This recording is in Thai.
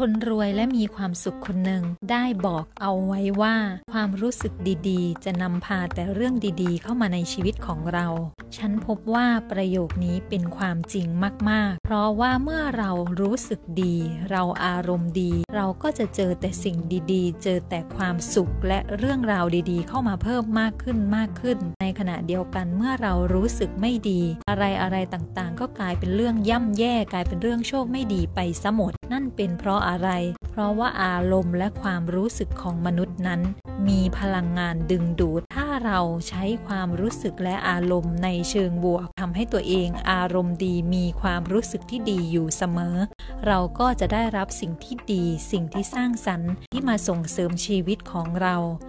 คนรวยและมีความสุขคนหนึ่งได้บอกเอาไว้ว่า ความรู้สึกดีๆ จะนำพาแต่เรื่องดีๆ เข้ามาในชีวิตของเรา ฉันพบว่าประโยคนี้เป็นความจริงมากๆ เพราะว่าเมื่อเรารู้สึกดี เราอารมณ์ดี เราก็จะเจอแต่สิ่งดีๆ เจอแต่ความสุขและเรื่องราวดีๆ เข้ามาเพิ่มมากขึ้นมากขึ้น ในขณะเดียวกันเมื่อเรารู้สึกไม่ดี อะไรอะไรต่างๆ ก็กลายเป็นเรื่องย่ำแย่กลายเป็นเรื่องโชคไม่ดีไปซะหมด นั่นเป็นเพราะอะไร เพราะว่าอารมณ์และความรู้สึกของมนุษย์นั้น มีพลังงานดึงดูด ถ้าเราใช้ความรู้สึกและอารมณ์ในเชิงบวกทำให้ตัวเองอารมณ์ดีมีความรู้สึกที่ดีอยู่เสมอ เราก็จะได้รับสิ่งที่ดี สิ่งที่สร้างสรรค์ที่มาส่งเสริมชีวิตของเรา